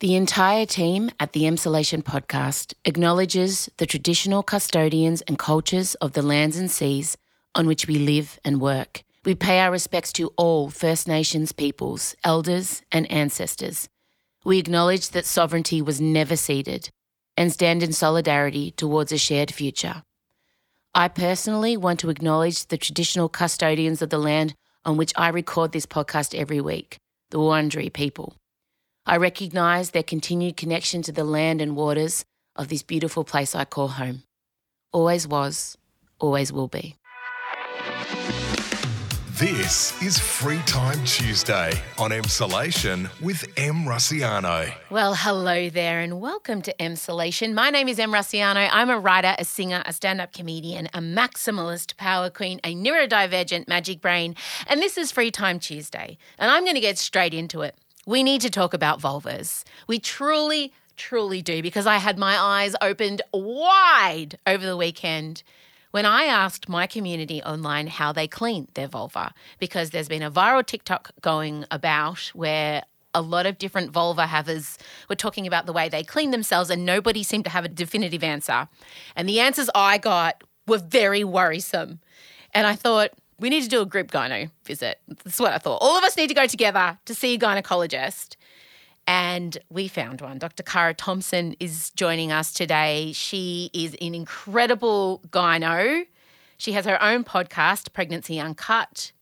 The entire team at the Emsolation podcast acknowledges the traditional custodians and cultures of the lands and seas on which we live and work. We pay our respects to all First Nations peoples, elders, and ancestors. We acknowledge that sovereignty was never ceded and stand in solidarity towards a shared future. I personally want to acknowledge the traditional custodians of the land on which I record this podcast every week, the Wurundjeri people. I recognise their continued connection to the land and waters of this beautiful place I call home. Always was, always will be. This is Free Time Tuesday on Emsolation with Em Rusciano. Well, hello there and welcome to Emsolation. My name is Em Rusciano. I'm a writer, a singer, a stand up comedian, a maximalist power queen, a neurodivergent magic brain, and this is Free Time Tuesday. And I'm going to get straight into it. We need to talk about vulvas. We truly, truly do because I had my eyes opened wide over the weekend when I asked my community online how they clean their vulva, because there's been a viral TikTok going about where a lot of different vulva havers were talking about the way they clean themselves, and nobody seemed to have a definitive answer. And the answers I got were very worrisome. And I thought, we need to do a group gyno visit. That's what I thought. All of us need to go together to see a gynecologist and we found one. Dr. Kara Thompson is joining us today. She is an incredible gyno. She has her own podcast, Pregnancy Uncut,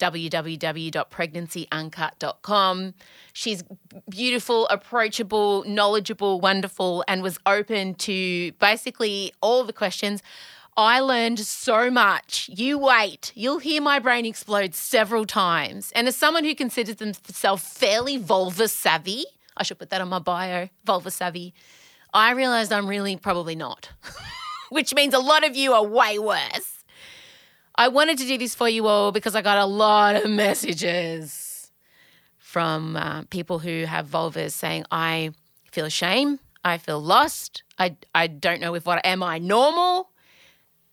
www.pregnancyuncut.com. She's beautiful, approachable, knowledgeable, wonderful, and was open to basically all the questions. I learned so much. You wait. You'll hear my brain explode several times. And as someone who considers themselves fairly vulva savvy, I should put that on my bio, vulva savvy, I realized I'm really probably not, which means a lot of you are way worse. I wanted to do this for you all because I got a lot of messages from uh, people who have vulvas saying, I feel shame, I feel lost, I, I don't know if what am I normal?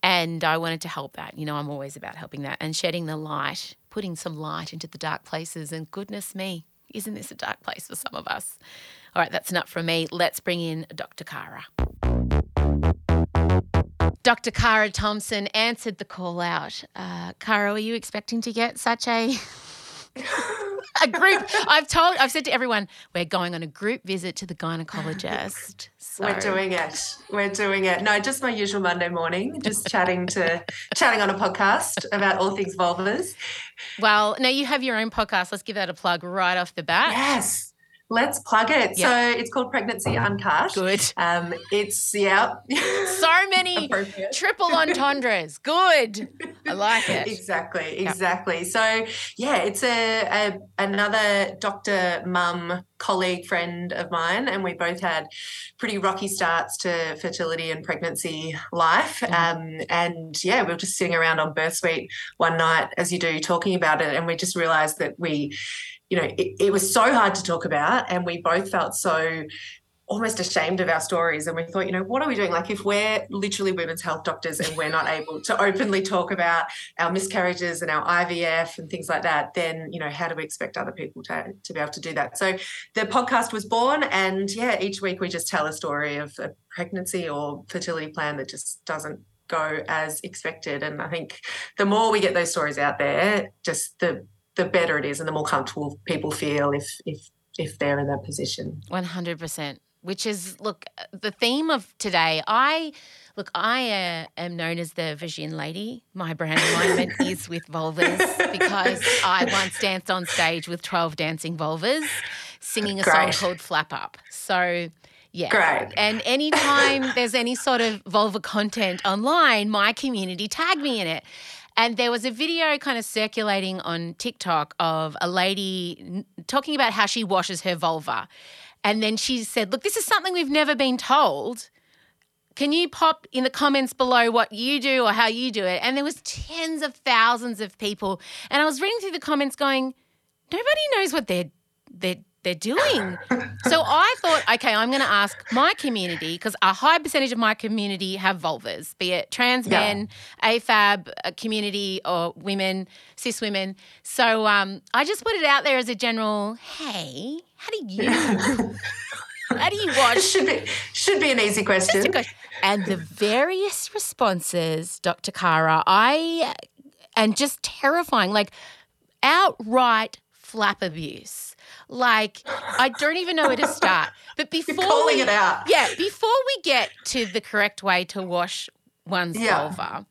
And I wanted to help that. You know, I'm always about helping that and shedding the light, putting some light into the dark places. And goodness me, isn't this a dark place for some of us? All right, that's enough from me. Let's bring in Dr. Kara. Dr. Kara Thompson answered the call out. Uh, Kara, were you expecting to get such a a group. I've told, I've said to everyone, we're going on a group visit to the gynecologist. So. We're doing it. We're doing it. No, just my usual Monday morning, just chatting to chatting on a podcast about all things vulvas. Well, now you have your own podcast. Let's give that a plug right off the bat. Yes. Let's plug it. Yep. So it's called Pregnancy Uncut. Good. Um, it's yeah. So many triple entendres. Good. I like it. Exactly. Exactly. Yep. So yeah, it's a, a another doctor mum colleague friend of mine, and we both had pretty rocky starts to fertility and pregnancy life. Mm. Um, and yeah, we were just sitting around on Birth Suite one night, as you do, talking about it, and we just realised that we you know, it, it was so hard to talk about, and we both felt so almost ashamed of our stories. And we thought you know what are we doing? Like if we're literally women's health doctors and we're not able to openly talk about our miscarriages and our IVF and things like that then you know how do we expect other people to, to be able to do that? So the podcast was born and yeah each week we just tell a story of a pregnancy or fertility plan that just doesn't go as expected. And i think the more we get those stories out there just the the better it is and the more comfortable people feel if if if they're in that position 100% which is look the theme of today i look i uh, am known as the vision lady my brand alignment is with vulvas because i once danced on stage with 12 dancing vulvas singing a Great. song called flap up so yeah. Great. And anytime there's any sort of vulva content online, my community tag me in it. And there was a video kind of circulating on TikTok of a lady talking about how she washes her vulva. And then she said, Look, this is something we've never been told. Can you pop in the comments below what you do or how you do it? And there was tens of thousands of people. And I was reading through the comments going, nobody knows what they're they're they're doing. so I thought, okay, I'm going to ask my community because a high percentage of my community have vulvas, be it trans men, yeah. AFAB uh, community, or women, cis women. So um, I just put it out there as a general, hey, how do you how do you watch? should be should be an easy question. And the various responses, Dr. Kara, I and just terrifying, like outright flap abuse. Like I don't even know where to start. But before You're calling we, it out. yeah, before we get to the correct way to wash one's Yeah. vulva,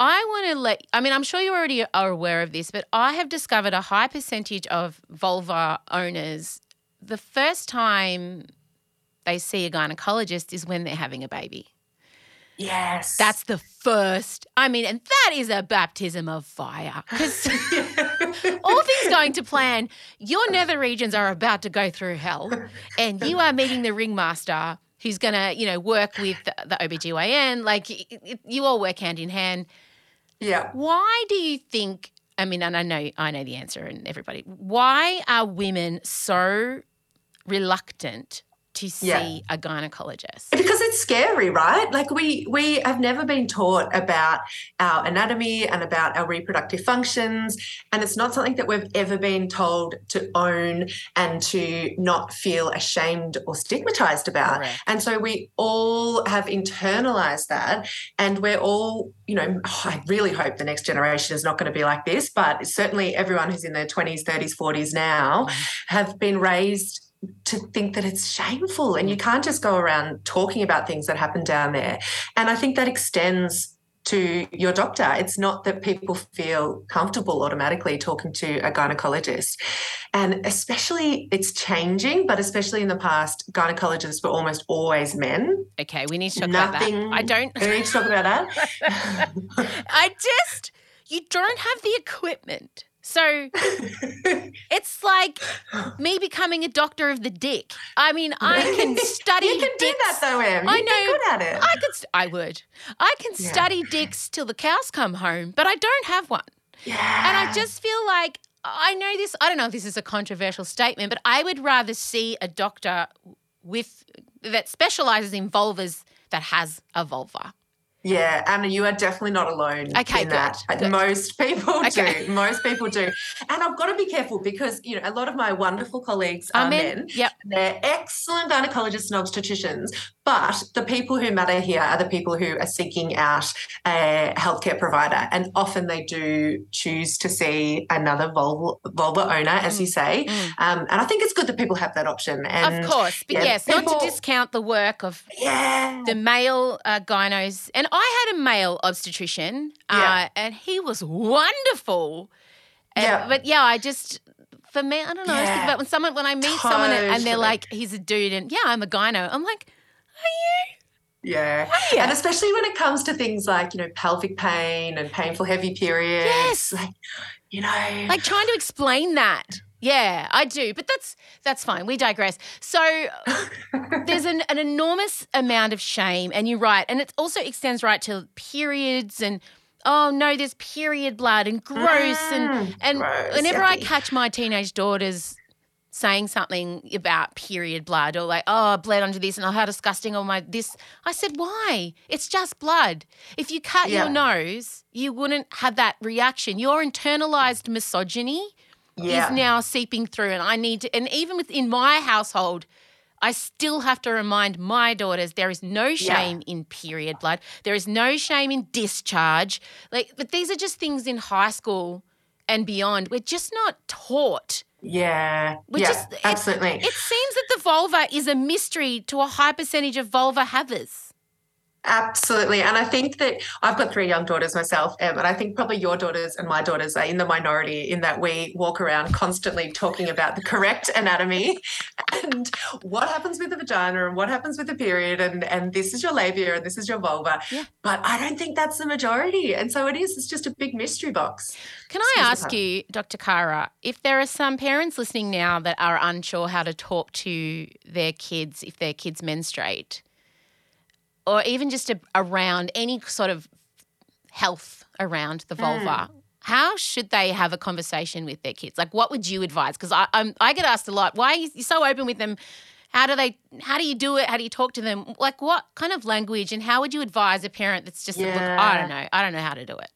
I want to let, I mean, I'm sure you already are aware of this, but I have discovered a high percentage of vulva owners, the first time they see a gynecologist is when they're having a baby. Yes. That's the first, I mean, and that is a baptism of fire. Because all things going to plan, your nether regions are about to go through hell, and you are meeting the ringmaster who's going to, you know, work with the, the OBGYN. Like, it, it- you all work hand in hand. yeah. Why do you think? I mean, and I know I know the answer, and everybody. Why are women so reluctant to see Yeah. a gynecologist? because it's scary right like we we have never been taught about our anatomy and about our reproductive functions and it's not something that we've ever been told to own and to not feel ashamed or stigmatized about and so we all have internalized that and we're all you know oh, i really hope the next generation is not going to be like this but certainly everyone who's in their 20s 30s 40s now mm. have been raised to think that it's shameful and you can't just go around talking about things that happen down there. And I think that extends to your doctor. It's not that people feel comfortable automatically talking to a gynecologist. And especially it's changing, but especially in the past, gynecologists were almost always men. Okay, we need to talk about that. I don't. We need to talk about that. I just, you don't have the equipment. So it's like me becoming a doctor of the dick. I mean, I can study you can do that though, Em. I You'd know. good at it. I could. St- I would. I can Yeah. study dicks till the cows come home, but I don't have one. yeah. And I just feel like I know this. I don't know if this is a controversial statement, but I would rather see a doctor with that specializes in vulvas that has a vulva. Yeah, and you are definitely not alone Okay, in good, that. Good. Most people Okay. do. Most people do. And I've got to be careful because, you know, a lot of my wonderful colleagues are Amen. men. Yep. They're excellent gynecologists and obstetricians, but the people who matter here are the people who are seeking out a healthcare provider. And often they do choose to see another vulva, vulva owner, as you say. Mm. Um, and I think it's good that people have that option. And of course, but yeah, yes, not to discount the work of Yeah. the male uh, gynos. And I had a male obstetrician, uh, and he was wonderful. And- Yeah. But yeah, I just, for me, I don't know. I think Yeah. about when someone, when I meet someone and, they're like, he's a dude, and yeah, I'm a gyno. I'm like, are you? Yeah. yeah. And especially when it comes to things like, you know, pelvic pain and painful heavy periods. Yes. Like, you know. like trying to explain that. Yeah, I do, but that's that's fine. We digress. So there's an, an enormous amount of shame, and you're right, and it also extends right to periods and oh no, there's period blood and gross and Mm, and gross, whenever I catch my teenage daughters saying something about period blood or like oh I bled onto this and oh how disgusting or my this I said why it's just blood if you cut Yeah. your nose you wouldn't have that reaction your internalized misogyny yeah. is now seeping through and I need to and even within my household I still have to remind my daughters there is no shame in period blood there is no shame in discharge like but these are just things in high school and beyond we're just not taught yeah. We're yeah. just- it- absolutely. it seems that the vulva is a mystery to a high percentage of vulva havers Absolutely. And I think that I've got three young daughters myself, Em, and I think probably your daughters and my daughters are in the minority in that we walk around constantly talking about the correct anatomy and what happens with the vagina and what happens with the period and, and this is your labia and this is your vulva. Yeah. But I don't think that's the majority. And so it is, it's just a big mystery box. Can I Excuse me, ask you, Dr. Kara, if there are some parents listening now that are unsure how to talk to their kids if their kids menstruate, or even just a, around any sort of health around the vulva, hmm. how should they have a conversation with their kids? Like, what would you advise? Because I I'm, I get asked a lot, why are you so open with them? How do they? How do you do it? How do you talk to them? Like, what kind of language? And how would you advise a parent that's just, look, I don't know, I don't know how to do it.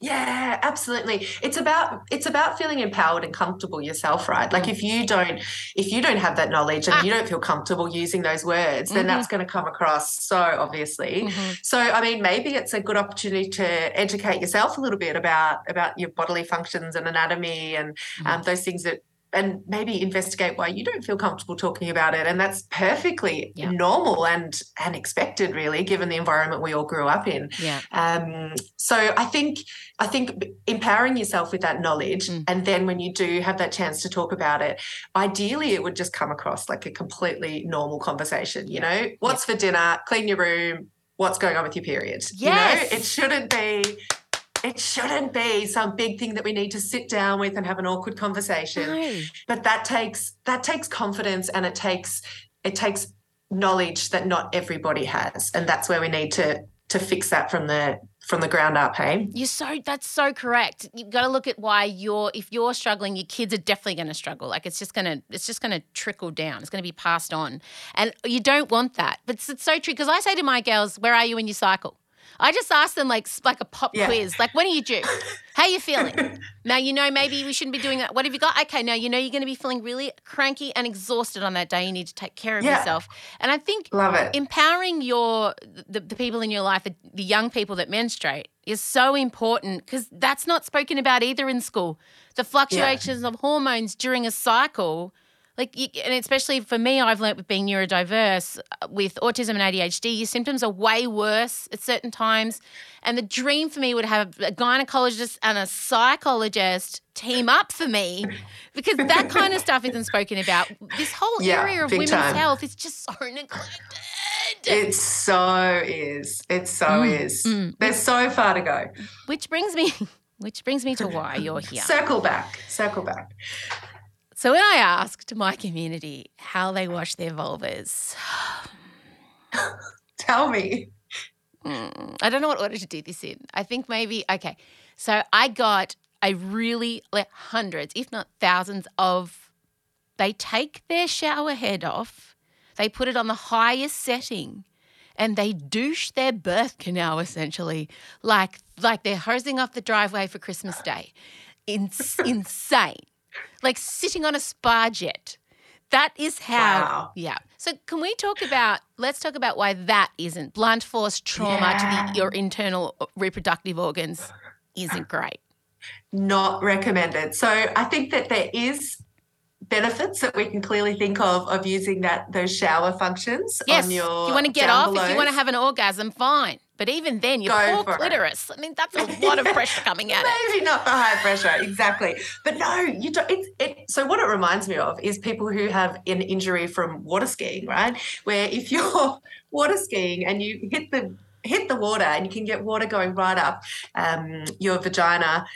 Yeah, absolutely. It's about it's about feeling empowered and comfortable yourself, right? Like if you don't if you don't have that knowledge and Ah. you don't feel comfortable using those words, then Mhm. that's going to come across so obviously. Mhm. So I mean, maybe it's a good opportunity to educate yourself a little bit about about your bodily functions and anatomy and Mm. um, those things that and maybe investigate why you don't feel comfortable talking about it and that's perfectly Yeah. normal and and expected really given the environment we all grew up in Yeah. um, so I think I think empowering yourself with that knowledge, Mm. and then when you do have that chance to talk about it, ideally it would just come across like a completely normal conversation. You know, what's for dinner? Clean your room. What's going on with your period? Yes. You know, it shouldn't be. It shouldn't be some big thing that we need to sit down with and have an awkward conversation No. but that takes that takes confidence and it takes it takes knowledge that not everybody has and that's where we need to to fix that from the from the ground up hey You're so that's so correct. You've got to look at why you're if you're struggling, your kids are definitely going to struggle. Like it's just going to it's just going to trickle down. It's going to be passed on, and you don't want that. But it's, it's so true because I say to my girls, "Where are you when you cycle?" I just ask them like like a pop Yeah. quiz, like when are you due? How are you feeling? now you know maybe we shouldn't be doing that. What have you got? Okay, now you know you're going to be feeling really cranky and exhausted on that day. You need to take care of Yeah. yourself. And I think love it empowering your the, the people in your life the, the young people that menstruate is so important because that's not spoken about either in school the fluctuations of hormones during a cycle like and especially for me i've learnt with being neurodiverse uh, with autism and adhd your symptoms are way worse at certain times. And the dream for me would have a gynecologist and a psychologist team up for me because that kind of stuff isn't spoken about. This whole Yeah, area of women's time. health is just so neglected. It so is. It so Mm, is. mm. there's so far to go. Which brings me which brings me to why you're here. circle back. Circle back So when I asked my community how they wash their vulvas, tell me mm, I don't know what order to do this in. I think maybe okay. So I got a really like hundreds, if not thousands of they take their shower head off, they put it on the highest setting, and they douche their birth canal essentially, like like they're hosing off the driveway for Christmas Day. Ins- insane. Like sitting on a spa jet. That is how Wow. yeah. So can we talk about let's talk about why that isn't blunt force trauma to the, your internal uh, reproductive organs isn't great. not recommended. So I think that there is benefits that we can clearly think of of using that those shower functions Yes, on your if you want to get off, if you want to have an orgasm, fine. But even then, your Go poor for it. clitoris. I mean, that's a lot of pressure coming at it. Maybe not the high pressure, exactly. But no, you don't. It, it, so what it reminds me of is people who have an injury from water skiing, right? Where if you're water skiing and you hit the hit the water and you can get water going right up um, your vagina,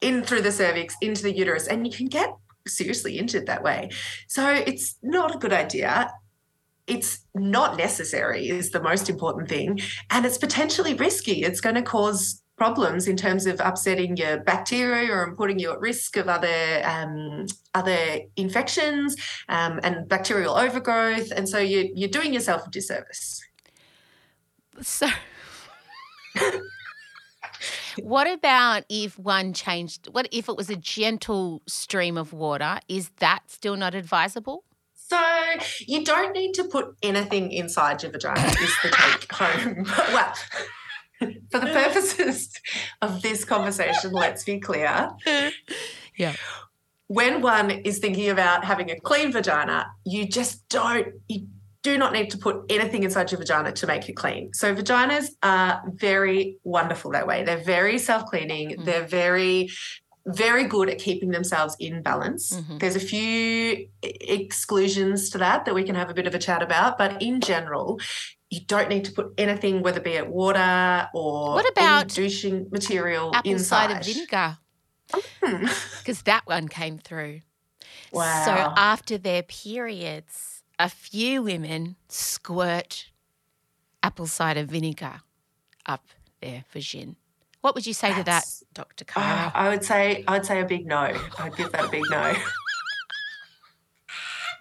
in through the cervix, into the uterus, and you can get seriously injured that way. So it's not a good idea. It's not necessary, is the most important thing. And it's potentially risky. It's going to cause problems in terms of upsetting your bacteria or putting you at risk of other um, other infections um, and bacterial overgrowth. And so you, you're doing yourself a disservice. So, what about if one changed? What if it was a gentle stream of water? Is that still not advisable? So you don't need to put anything inside your vagina is the take home. Well, for the purposes of this conversation, let's be clear. Yeah. When one is thinking about having a clean vagina, you just don't you do not need to put anything inside your vagina to make it clean. So vaginas are very wonderful that way. They're very self-cleaning. Mm. They're very very good at keeping themselves in balance. Mhm. There's a few exclusions to that that we can have a bit of a chat about, but in general, you don't need to put anything, whether be it water or What any about douching material Apple inside. cider vinegar, Hmm. because that one came through. Wow. So after their periods, a few women squirt apple cider vinegar up their vagina. What would you say to that, Dr. Ah? I would say I would say a big no. I'd give that a big no.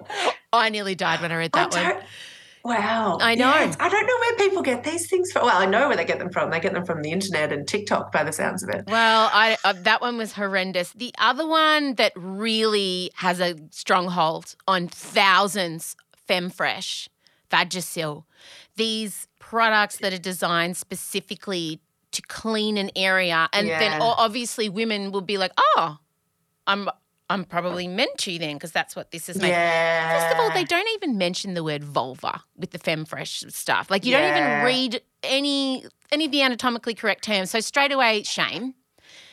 I nearly died when I read I that one. Wow. I know. I don't know where people get these things from. Well, I know where they get them from. They get them from the internet and TikTok by the sounds of it. Well, I uh, that one was horrendous. The other one that really has a stronghold on thousands, FemFresh, Vagisil, these products that are designed specifically to clean an area, and then Yeah. o- obviously women will be like, "Oh, I'm I'm probably meant to then because that's what this is made." Yeah. First of all, they don't even mention the word vulva with the FemFresh stuff. Like you don't even read any any of the anatomically correct terms. So straight away, shame.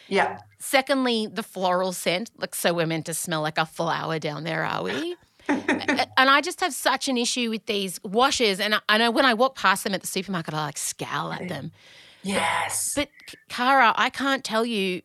Yeah. Secondly, the floral scent. Like, so we're meant to smell like a flower down there, are we? And I just have such an issue with these washes. And I, I know when I walk past them at the supermarket, I like scowl at them. Yes. But Kara, I can't tell you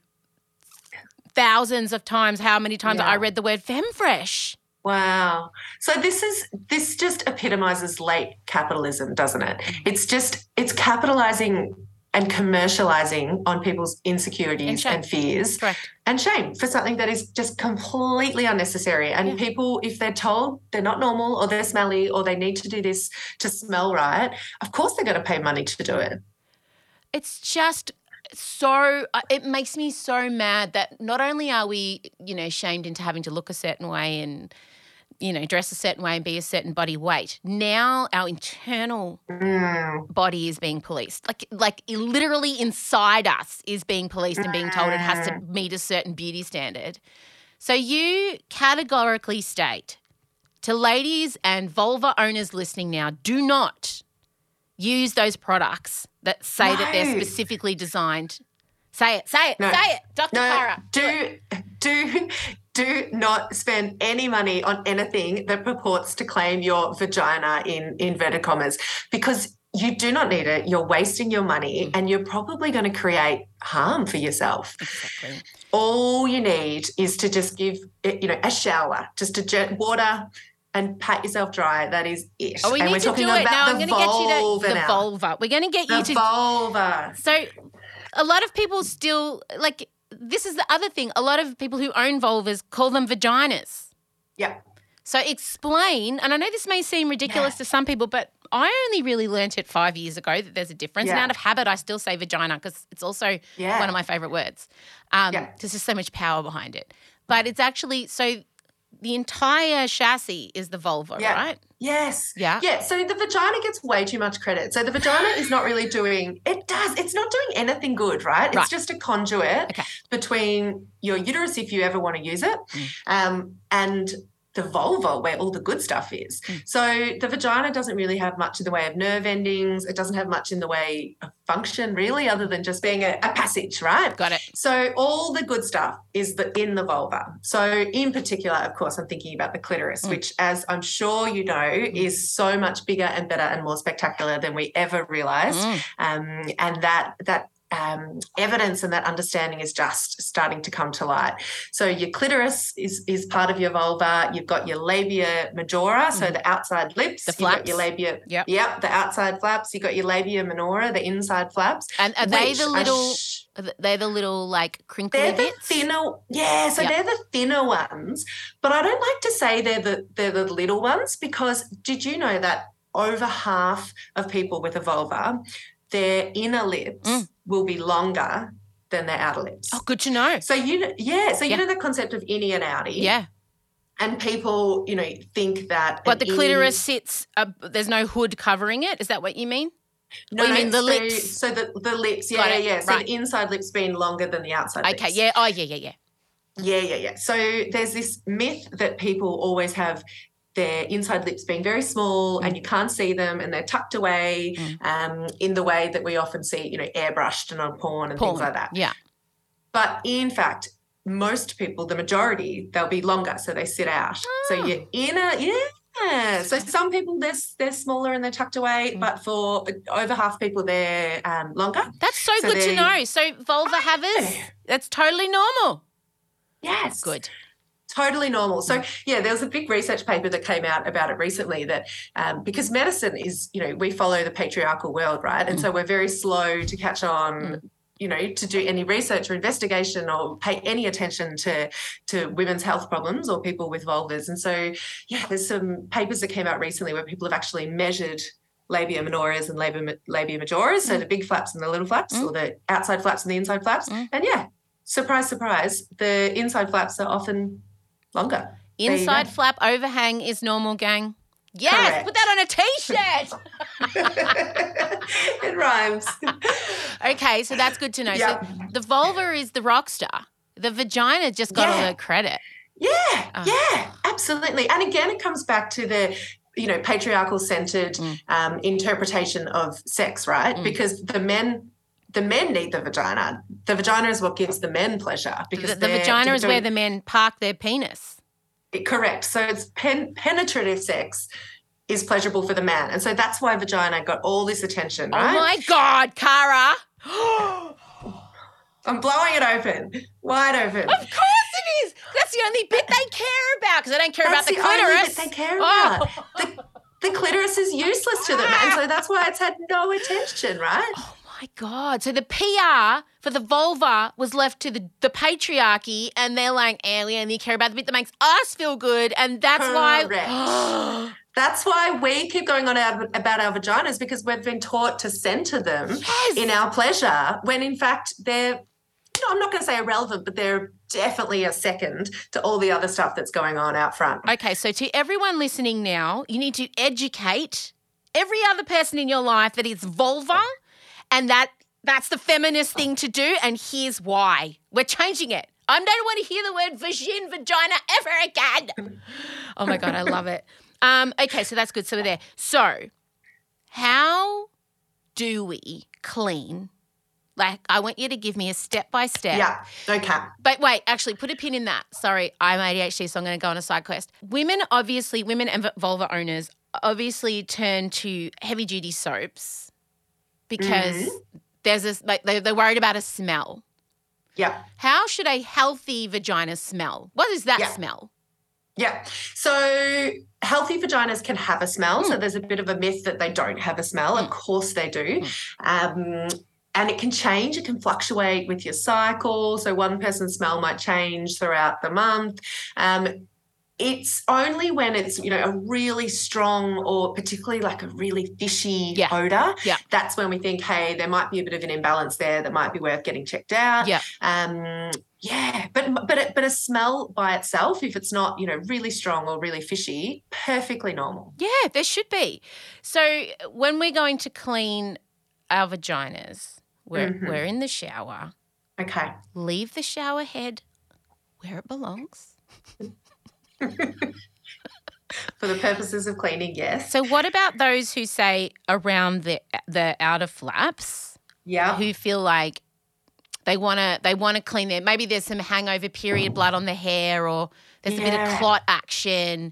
thousands of times how many times Yeah. I read the word FemFresh. Wow. So this is this just epitomizes late capitalism, doesn't it? Mm. It's just it's capitalizing and commercializing on people's insecurities And and fears Correct. and shame for something that is just completely unnecessary. And Yeah. people, if they're told they're not normal or they're smelly or they need to do this to smell right, of course they're going to pay money to do it. It's just so uh, it makes me so mad that not only are we you know shamed into having to look a certain way and you know dress a certain way and be a certain body weight now our internal Mm. body is being policed. Like like literally inside us is being policed and being told it has to meet a certain beauty standard. So you categorically state to ladies and vulva owners listening now do not use those products that say that they're specifically designed say it say it No. say it dr No, Kara. do do do not spend any money on anything that purports to claim your vagina in inverted commas because you do not need it. You're wasting your money mm. and you're probably going to create harm for yourself. exactly All you need is to just give you know, a shower, just to jet water and pat yourself dry. That is it. oh we and need we're to talking do it about now i'm the going to get you to vulva the now. vulva we're going to get The you to vulva. So, a lot of people still like this is the other thing. A lot of people who own vulvas call them vaginas. Yeah. So, explain, and I know this may seem ridiculous Yeah. to some people, but I only really learnt it five years ago that there's a difference. And out of habit, I still say vagina because it's also Yeah. one of my favorite words. Um, Yeah. There's just so much power behind it. But it's actually so the entire chassis is the vulva, Yeah. right? Yes. Yeah. Yeah. So the vagina gets way too much credit. So the vagina is not really doing, it does, it's not doing anything good, right? It's Right. just a conduit Okay. between your uterus, if you ever want to use it, Mm. um, and the vulva, where all the good stuff is. Mm. So the vagina doesn't really have much in the way of nerve endings. It doesn't have much in the way of function, really, other than just being a, a passage, right? Got it. So all the good stuff is the in the vulva. So in particular, of course, I'm thinking about the clitoris, Mm. which, as I'm sure you know, is so much bigger and better and more spectacular than we ever realized. Mm. Um, and that that um, evidence and that understanding is just starting to come to light. So your clitoris is is part of your vulva. You've got your labia majora, so the outside lips. Mm. The You've got your labia. Yep. Yep. The outside flaps. You've got your labia minora, the inside flaps. And are they the little, sh- they're the little like crinkly they're the bits? thinner, yeah. So Yep. they're the thinner ones, but I don't like to say they're the they're the little ones because did you know that over half of people with a vulva, their inner lips Mm. will be longer than their outer lips. Oh, good to know. So you know, yeah, so you know the concept of innie and outie, Yeah. and people you know think that But the clitoris innie- sits, uh, there's no hood covering it. Is that what you mean? No, you mean the so, lips? So the the lips, Got yeah, yeah. So right. the inside lips being longer than the outside. Okay. lips. Yeah. Oh, yeah, yeah, yeah. Yeah, yeah, yeah. So there's this myth that people always have their inside lips being very small and you can't see them and they're tucked away Mm. um, in the way that we often see, you know, airbrushed and on porn and Porn. things like that. Yeah. But in fact, most people, the majority, they'll be longer, so they sit out. So Oh. your inner, yeah. So some people they're they're smaller and they're tucked away, Mm. but for over half people they're um, longer. That's so, So good to know. So vulva havers, that's totally normal. Yes. Good. Totally normal. So Mm. yeah, there was a big research paper that came out about it recently that um, because medicine is, you know, we follow the patriarchal world, right? And Mm. so we're very slow to catch on. Mm. you know, to do any research or investigation or pay any attention to to women's health problems or people with vulvas. And so, yeah, there's some papers that came out recently where people have actually measured labia minoris and labia, labia majoris, so the big flaps and the little flaps, Mm. or the outside flaps and the inside flaps. Mm. And yeah, surprise, surprise, the inside flaps are often longer. Inside flap overhang is normal, gang. Yes, Correct. put that on a t-shirt. it rhymes. okay, so that's good to know. Yeah. So the vulva is the rock star. The vagina just got all the credit. Yeah, Ah. yeah, absolutely. And again, it comes back to the you know patriarchal centered Mm. um, interpretation of sex, right? Mm. Because the men. The men need the vagina. The vagina is what gives the men pleasure because The, the vagina is where the men park their penis. correct. So it's pen, penetrative sex is pleasurable for the man, and so that's why vagina got all this attention, oh right? Oh my God, Kara. I'm blowing it open, wide open. Of course it is. That's the only bit they care about because they don't care That's about the, the only clitoris. bit they care Oh. The, the clitoris is useless to them, and so ah. that's why it's had no attention, right? Oh my God. So the PR for the vulva was left to the, the patriarchy, and they're like, eh, we only care about the bit that makes us feel good. And that's Correct. why. That's why we keep going on our, about our vaginas because we've been taught to center them yes. in our pleasure when in fact they're you know, I'm not going to say irrelevant, but they're definitely a second to all the other stuff that's going on out front. Okay, so to everyone listening now, you need to educate every other person in your life that it's vulva and that that's the feminist thing to do. And here's why. We're changing it. I don't want to hear the word vagin, vagina ever again. Oh my God, I love it. Um, okay, so that's good. So we're there. So, how do we clean? Like, I want you to give me a step by step. Yeah. Okay. But wait, actually, put a pin in that. Sorry, I'm ADHD, so I'm going to go on a side quest. Women, obviously, women and vulva owners obviously turn to heavy duty soaps because Mm-hmm. there's this, like, they- they're worried about a smell. Yeah. How should a healthy vagina smell? What is that Yeah. smell? Yeah. So healthy vaginas can have a smell. Mm. So there's a bit of a myth that they don't have a smell. Of course they do. Um, and it can change, it can fluctuate with your cycle. So one person's smell might change throughout the month. Um, it's only when it's you know a really strong or particularly like a really fishy Yeah. odor Yeah. that's when we think hey there might be a bit of an imbalance there that might be worth getting checked out Yeah. um yeah but but it- but a smell by itself if it's not you know really strong or really fishy perfectly normal Yeah, there should be. So when we're going to clean our vaginas, we're, Mhm. we're in the shower. okay Leave the shower head where it belongs. for the purposes of cleaning yes So what about those who say around the the outer flaps yeah who feel like they want to they want to clean their maybe there's some hangover period blood on the hair or there's a bit of clot action.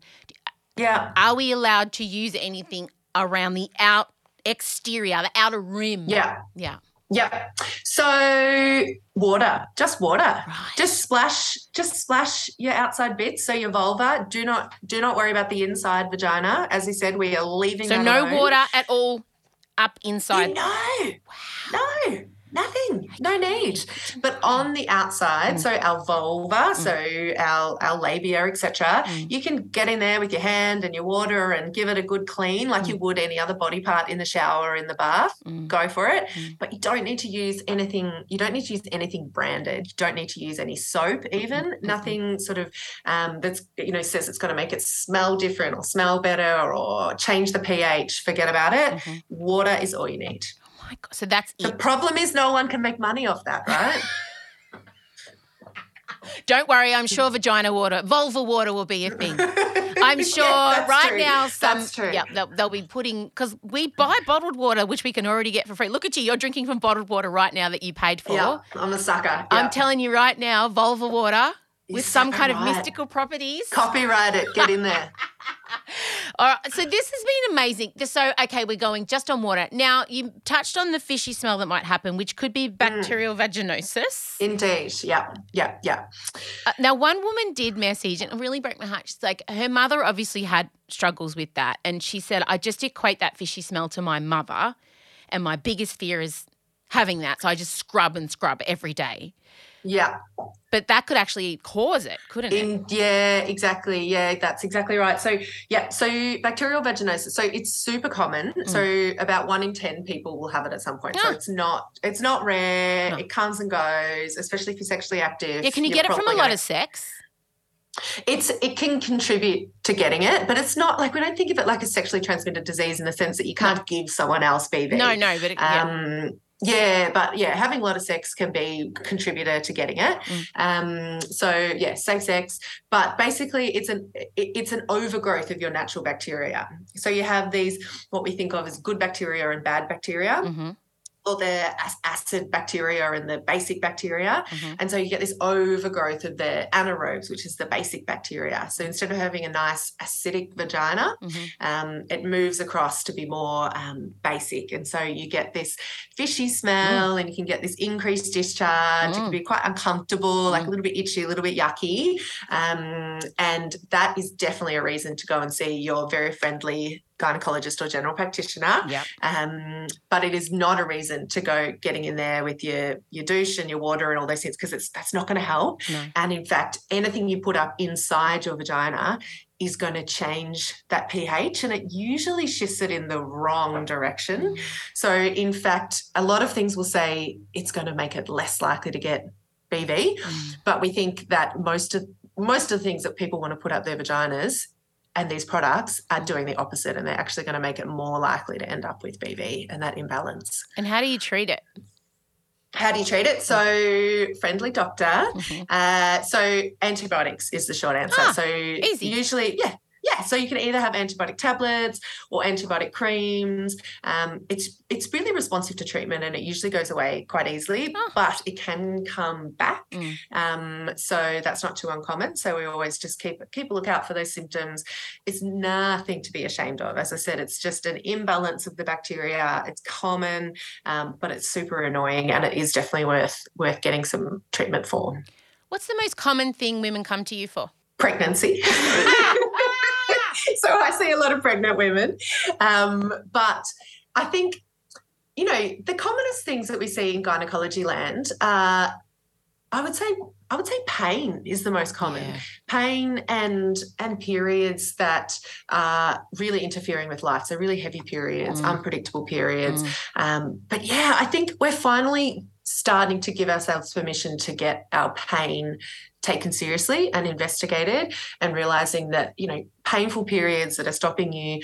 yeah Are we allowed to use anything around the out exterior, the outer rim? yeah Yeah. Yeah. So water, just water. Right. Just splash, just splash your outside bits. So your vulva. Do not do not worry about the inside vagina. As he said, we are leaving. so no alone. water at all up You inside. know, no, nothing, no need. But on the outside, so our vulva, so our our labia, etc. Mm. You can get in there with your hand and your water and give it a good clean, like you would any other body part in the shower or in the bath. Mm. Go for it. Mm. But you don't need to use anything. You don't need to use anything branded. You don't need to use any soap, even Mm-hmm. nothing sort of um, that's you know says it's going to make it smell different or smell better or change the pH. Forget about it. Mhm. Water is all you need. My God. So that's The it. problem is no one can make money off that, right? Don't worry, I'm sure vagina water, vulva water will be a thing. I'm sure that's right true. now some That's true. yeah they'll, they'll be putting because we buy bottled water which we can already get for free. Look at you, you're drinking from bottled water right now that you paid for. Yeah, I'm a sucker. I'm telling you right now, vulva water With some so kind of mystical properties. Copyright it. Get in there. All right, so this has been amazing. So, okay, we're going just on water. Now, you touched on the fishy smell that might happen, which could be bacterial vaginosis. Indeed. Yeah. Yeah. Yeah. Uh, now, one woman did message, and it really broke my heart. She's like, her mother obviously had struggles with that. And she said, I just equate that fishy smell to my mother. And my biggest fear is having that. So I just scrub and scrub every day. Yeah. But that could actually cause it, couldn't it? In, yeah, exactly. Yeah, that's exactly right. So, yeah, so bacterial vaginosis. So it's super common. Mm. So about one in ten people will have it at some point. So it's not it's not rare. No. It comes and goes, especially if you're sexually active. yeah, can you get it from a lot gonna- of sex? It's it can contribute to getting it, but it's not like we don't think of it like a sexually transmitted disease in the sense that you can't give someone else BV. No, no, but it. Um, yeah, but yeah, having a lot of sex can be a contributor to getting it. Mm. Um, so yeah, safe sex, but basically it's an it's an overgrowth of your natural bacteria. So you have these what we think of as good bacteria and bad bacteria, Mhm, or the acid bacteria and the basic bacteria. mhm. And so you get this overgrowth of the anaerobes, which is the basic bacteria. So instead of having a nice acidic vagina, Mhm. um, it moves across to be more um, basic. And so you get this fishy smell and you can get this increased discharge. It Mm. can be quite uncomfortable, like Mm. a little bit itchy, a little bit yucky. Um, and that is definitely a reason to go and see your very friendly gynecologist or general practitioner. Yep. Um, but it is not a reason to go getting in there with your your douche and your water and all those things because it's that's not going to help. No. And in fact, anything you put up inside your vagina is going to change that pH and it usually shifts it in the wrong direction. So in fact, a lot of things will say it's going to make it less likely to get BV, Mm. but we think that most of most of the things that people want to put up their vaginas and these products are doing the opposite and they're actually going to make it more likely to end up with BV and that imbalance. And how do you treat it? How do you treat it? So, friendly doctor. Mhm. Uh, so, antibiotics is the short answer. Ah, so, easy. usually, yeah, yeah. So you can either have antibiotic tablets or antibiotic creams. Um, it's it's really responsive to treatment, and it usually goes away quite easily. Ah. But it can come back. Mm. Um, so that's not too uncommon. So we always just keep keep a lookout for those symptoms. It's nothing to be ashamed of. As I said, it's just an imbalance of the bacteria. It's common, um, but it's super annoying, and it is definitely worth worth getting some treatment for. What's the most common thing women come to you for? Pregnancy. so I see a lot of pregnant women, um, but I think you know the commonest things that we see in gynecology land are, I would say, I would say pain is the most common. Yeah. Pain and and periods that are really interfering with life. So really heavy periods, Mm. unpredictable periods. Mm. Um, but yeah, I think we're finally starting to give ourselves permission to get our pain taken seriously and investigated and realizing that you know painful periods that are stopping you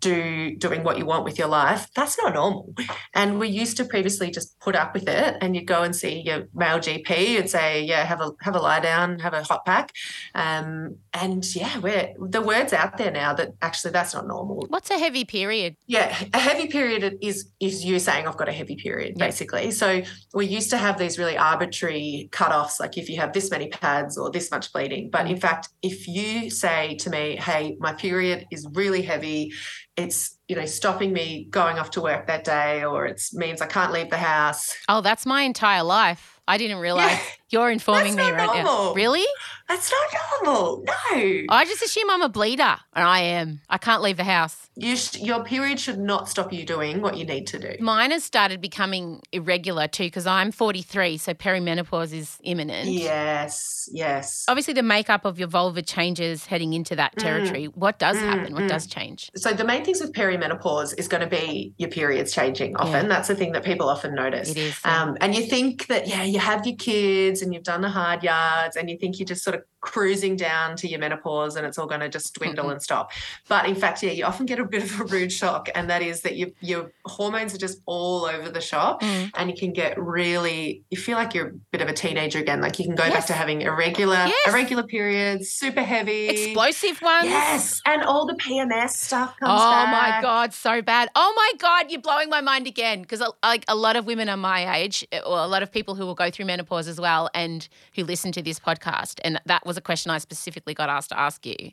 do doing what you want with your life that's not normal and we used to previously just put up with it and you go and see your male gp and say yeah have a have a lie down have a hot pack um, and yeah we're the words out there now that actually that's not normal What's a heavy period? yeah, a heavy period is is you saying I've got a heavy period, Yeah. basically. So we used to have these really arbitrary cutoffs, like if you have this many pads or this much bleeding. But in fact, if you say to me, "Hey, my period is really heavy," it's you know stopping me going off to work that day, or it means I can't leave the house. Oh, that's my entire life. I didn't realize Yeah, you're informing That's me not right now. Really? that's not normal. No, I just assume I'm a bleeder, and I am. I can't leave the house. you sh- your period should not stop you doing what you need to do. Mine has started becoming irregular too because I'm 43, so perimenopause is imminent. Yes, yes. Obviously, the makeup of your vulva changes heading into that Mm. territory. What does Mm, happen? What mm. does change? so the main things with perimenopause is going to be your periods changing often. That's the thing that people often notice. It is. yeah. Um, and you think that, yeah, you have your kids and you've done the hard yards and you think you're just sort of cruising down to your menopause and it's all going to just dwindle Mm-mm. and stop. But in fact, yeah, you often get a bit of a rude shock. And that is that your, your hormones are just all over the shop Mm. and you can get really, you feel like you're a bit of a teenager again. Like you can go back to having irregular, Yes. irregular periods, super heavy. Explosive ones. Yes, and all the PMS stuff Oh comes back. Oh my god, so bad! Oh my god, you're blowing my mind again because like a lot of women are my age, or a lot of people who will go through menopause as well, and who listen to this podcast, and that was a question I specifically got asked to ask you.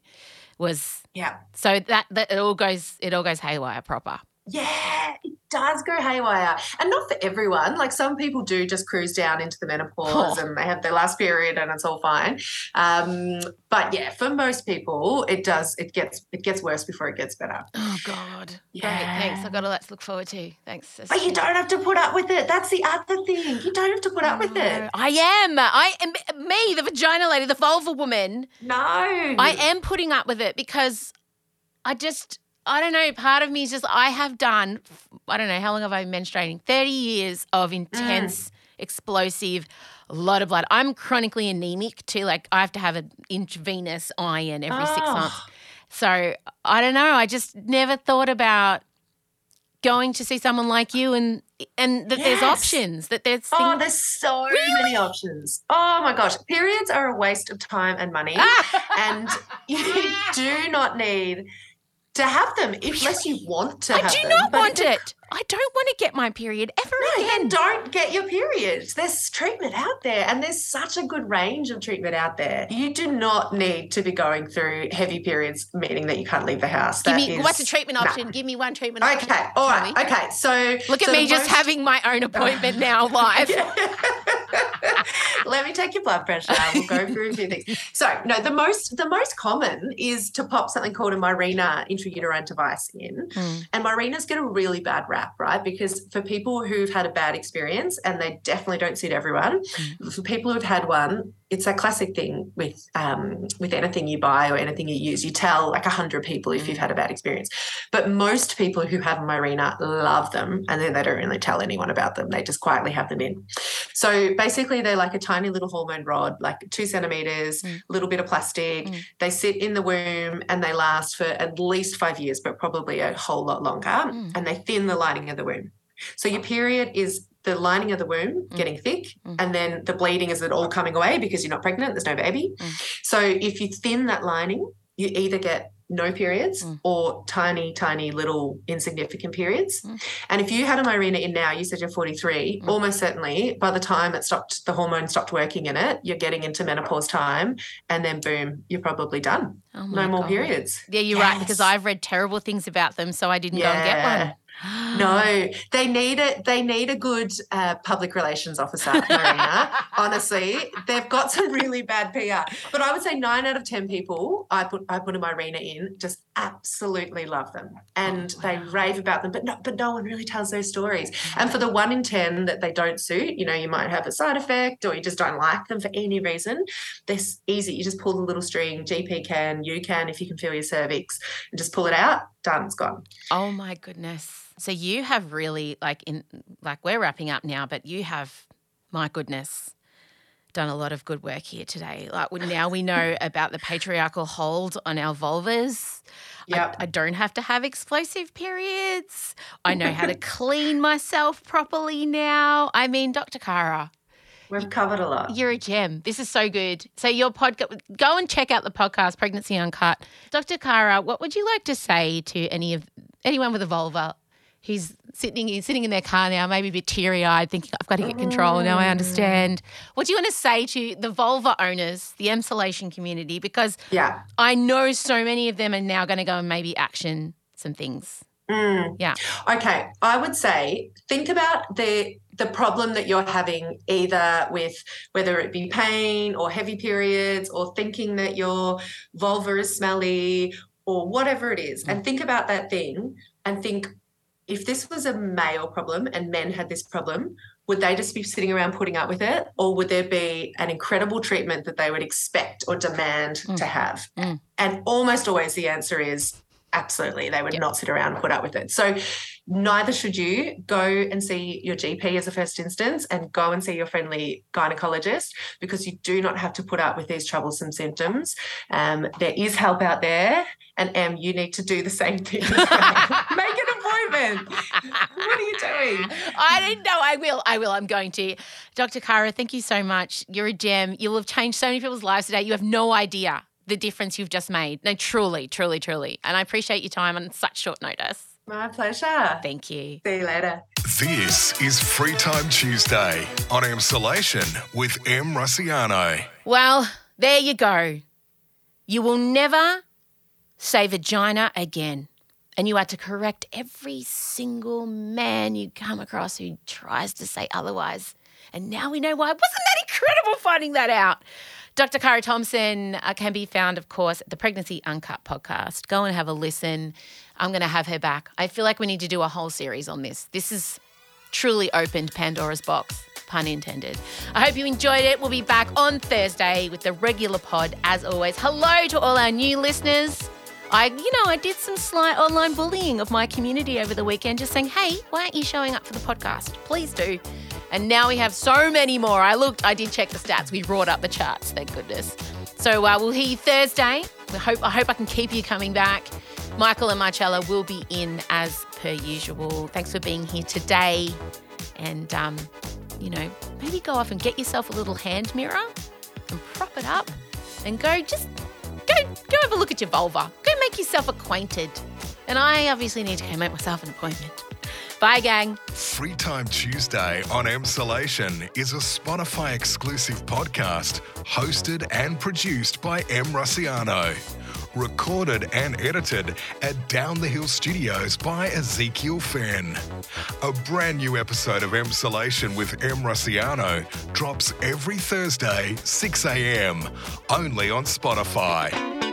Was Yeah, so that that it all goes it all goes haywire proper. yeah, it does go haywire. And not for everyone. Like some people do just cruise down into the menopause Oh. and they have their last period and it's all fine. Um, but yeah, for most people, it does. It gets it gets worse before it gets better. Oh God. Great. Thanks. I've got a lot to look forward to. Thanks. But you don't have to put up with it. That's the other thing. You don't have to put up with it. I am. I am me, the vagina lady, the vulva woman. No. I am putting up with it because I just I don't know. Part of me is just I have done. I don't know how long have I been menstruating? Thirty years of intense, mm. explosive, a lot of blood. I'm chronically anemic too. Like I have to have an intravenous iron every six months. So I don't know. I just never thought about going to see someone like you and and that there's options. That there's Oh, there's so many options. Oh my gosh. Periods are a waste of time and money. and you do not need to have them unless you want to I do them. not want it. I don't want to get my period ever No, again. then don't get your period. There's treatment out there, and there's such a good range of treatment out there. You do not need to be going through heavy periods, meaning that you can't leave the house. Give That me is- what's a treatment nah. option? Give me one treatment option. Okay, all right. Okay, so Look at me the just having my own appointment now live. Let me take your blood pressure. We'll go through a few things. So, no, the most the most common is to pop something called a Mirena intrauterine device in, Mm. and Mirenas get a really bad rap, right? Because for people who've had a bad experience, and they definitely don't suit everyone, for people who've had one, it's a classic thing with um, with anything you buy or anything you use. You tell like a hundred people if you've had a bad experience, but most people who have a Mirena love them, and then they don't really tell anyone about them. They just quietly have them in. So basically, they're like a tiny little hormone rod, like two centimeters, a Mm. little bit of plastic. Mm. They sit in the womb and they last for at least five years, but probably a whole lot longer. Mm. And they thin the lining of the womb. So your period is the lining of the womb Mm. getting thick, Mm. and then the bleeding is it all coming away because you're not pregnant, there's no baby. Mm. So if you thin that lining, you either get no periods Mm. or tiny, tiny little insignificant periods. Mm. And if you had a Mirena in now, you said you're 43, Mm. almost certainly by the time it stopped, the hormone stopped working in it, you're getting into menopause time, and then boom, you're probably done. Oh No more God. periods. Yeah, you're right because I've read terrible things about them, so I didn't go and get one. No, they need it. They need a good uh, public relations officer, Mirena. Honestly, they've got some really bad PR. But I would say nine out of ten people I put I put a Mirena in just absolutely love them, and Oh, they rave about them. But no, but no one really tells those stories. And for the one in ten that they don't suit, you know, you might have a side effect or you just don't like them for any reason. They're easy. You just pull the little string. GP can, you can, if you can feel your cervix, and just pull it out. Done. It's gone. Oh my goodness. So you have really like in like we're wrapping up now, but you have my goodness done a lot of good work here today. Like now we know about the patriarchal hold on our vulvas. I, I don't have to have explosive periods. I know how to clean myself properly now. I mean, Dr. Kara, We've covered a lot. you're a gem. This is so good. So your podcast, go and check out the podcast, Pregnancy Uncut. Dr. Kara, what would you like to say to any of anyone with a vulva who's sitting sitting in their car now, maybe a bit teary eyed, thinking I've got to get control. Now I understand. What do you want to say to the vulva owners, the emsolation community? Because Yeah. I know so many of them are now going to go and maybe action some things. Mm. Yeah. Okay. I would say think about the the problem that you're having either with whether it be pain or heavy periods or thinking that your vulva is smelly or whatever it is and think about that thing and think if this was a male problem and men had this problem would they just be sitting around putting up with it or would there be an incredible treatment that they would expect or demand Mm. to have Mm. and almost always the answer is absolutely they would Yep. not sit around and put up with it so neither should you go and see your gp as a first instance and go and see your friendly gynecologist because you do not have to put up with these troublesome symptoms um, there is help out there and em you need to do the same thing make an appointment what are you doing I didn't know. I will. I will. I'm going to. Dr. Kara, thank you so much. You're a gem. You will have changed so many people's lives today. You have no idea the difference you've just made. No, truly, truly, truly. And I appreciate your time on such short notice. My pleasure Thank you. see you later This is Free Time Tuesday on Emsolation with Em Rusciano. Well, there you go. You will never say vagina again. and you are to correct every single man you come across who tries to say otherwise. And now we know why. Wasn't that incredible finding that out? Dr. Kara Thompson uh, can be found, of course, at the Pregnancy Uncut podcast. Go and have a listen. I'm going to have her back. I feel like we need to do a whole series on this. This is truly opened Pandora's box, pun intended. I hope you enjoyed it. We'll be back on Thursday with the regular pod as always. Hello to all our new listeners. I, you know, I did some slight online bullying of my community over the weekend, just saying, hey, why aren't you showing up for the podcast? Please do. And now we have so many more. I looked, I did check the stats. We brought up the charts, thank goodness. So uh, we'll hear you Thursday. We hope, I hope I can keep you coming back. Michael and Marcella will be in as per usual. Thanks for being here today. And, um, you know, maybe go off and get yourself a little hand mirror and prop it up and go just go go have a look at your vulva. Go make yourself acquainted. And I obviously need to go make myself an appointment. Bye, gang. Free Time Tuesday on Emsolation is a Spotify exclusive podcast hosted and produced by Em Rusciano. Recorded and edited at Down the Hill Studios by Ezekiel Fenn. A brand new episode of Emsolation with Em Rusciano drops every Thursday, 6 a.m., only on Spotify.